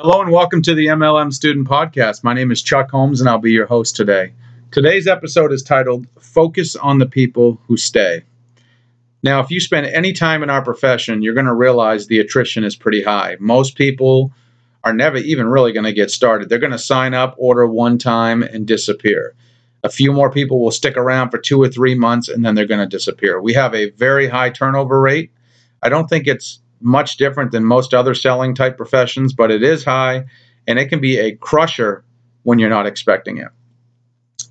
Hello and welcome to the MLM Student Podcast. My name is Chuck Holmes and I'll be your host today. Today's episode is titled Focus on the People Who Stay. Now, if you spend any time in our profession, you're going to realize the attrition is pretty high. Most people are never even really going to get started. They're going to sign up, order one time, and disappear. A few more people will stick around for two or three months and then they're going to disappear. We have a very high turnover rate. I don't think it's much different than most other selling type professions, but it is high and it can be a crusher when you're not expecting it.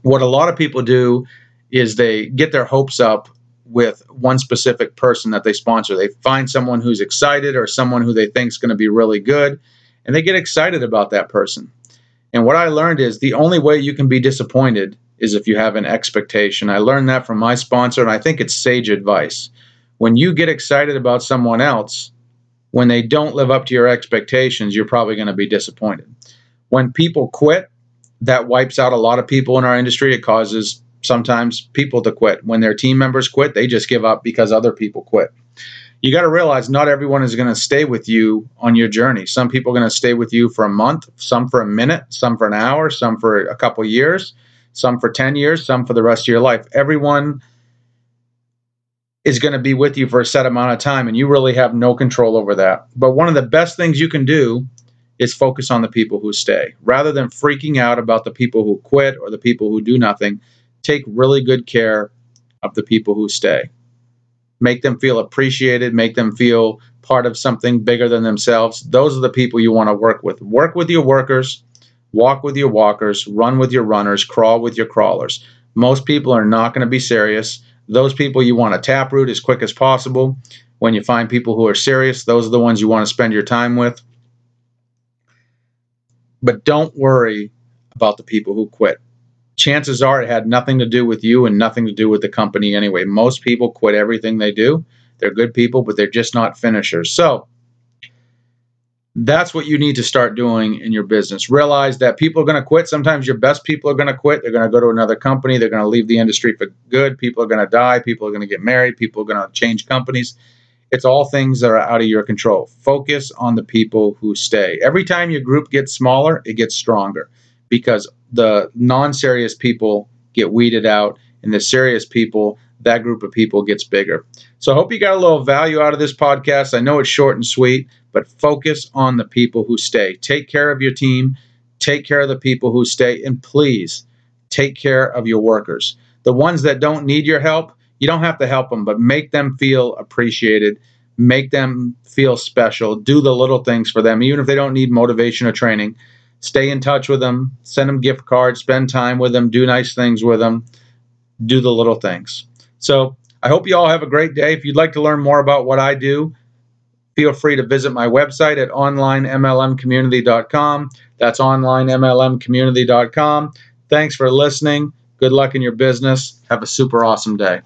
What a lot of people do is they get their hopes up with one specific person that they sponsor. They find someone who's excited or someone who they think is going to be really good, and they get excited about that person. And what I learned is the only way you can be disappointed is if you have an expectation. I learned that from my sponsor, and I think it's sage advice. When you get excited about someone else, when they don't live up to your expectations, you're probably going to be disappointed. When people quit, that wipes out a lot of people in our industry. It causes sometimes people to quit. When their team members quit, they just give up because other people quit. You got to realize not everyone is going to stay with you on your journey. Some people are going to stay with you for a month, some for a minute, some for an hour, some for a couple years, some for 10 years, some for the rest of your life. Everyone is going to be with you for a set amount of time, and you really have no control over that. But one of the best things you can do is focus on the people who stay. Rather than freaking out about the people who quit or the people who do nothing, take really good care of the people who stay. Make them feel appreciated, make them feel part of something bigger than themselves. Those are the people you want to work with. Work with your workers, walk with your walkers, run with your runners, crawl with your crawlers. Most people are not going to be serious. Those people you want to taproot as quick as possible. When you find people who are serious, those are the ones you want to spend your time with. But don't worry about the people who quit. Chances are it had nothing to do with you and nothing to do with the company anyway. Most people quit everything they do. They're good people, but they're just not finishers. So, that's what you need to start doing in your business. Realize that people are going to quit. Sometimes your best people are going to quit. They're going to go to another company. They're going to leave the industry for good. People are going to die. People are going to get married. People are going to change companies. It's all things that are out of your control. Focus on the people who stay. Every time your group gets smaller, it gets stronger because the non serious people get weeded out and the serious people that group of people gets bigger. So I hope you got a little value out of this podcast. I know it's short and sweet, but focus on the people who stay. Take care of your team, take care of the people who stay, and please take care of your workers. The ones that don't need your help, you don't have to help them, but make them feel appreciated, make them feel special, do the little things for them, even if they don't need motivation or training. Stay in touch with them, send them gift cards, spend time with them, do nice things with them, do the little things. So I hope you all have a great day. If you'd like to learn more about what I do, feel free to visit my website at onlinemlmcommunity.com. That's onlinemlmcommunity.com. Thanks for listening. Good luck in your business. Have a super awesome day.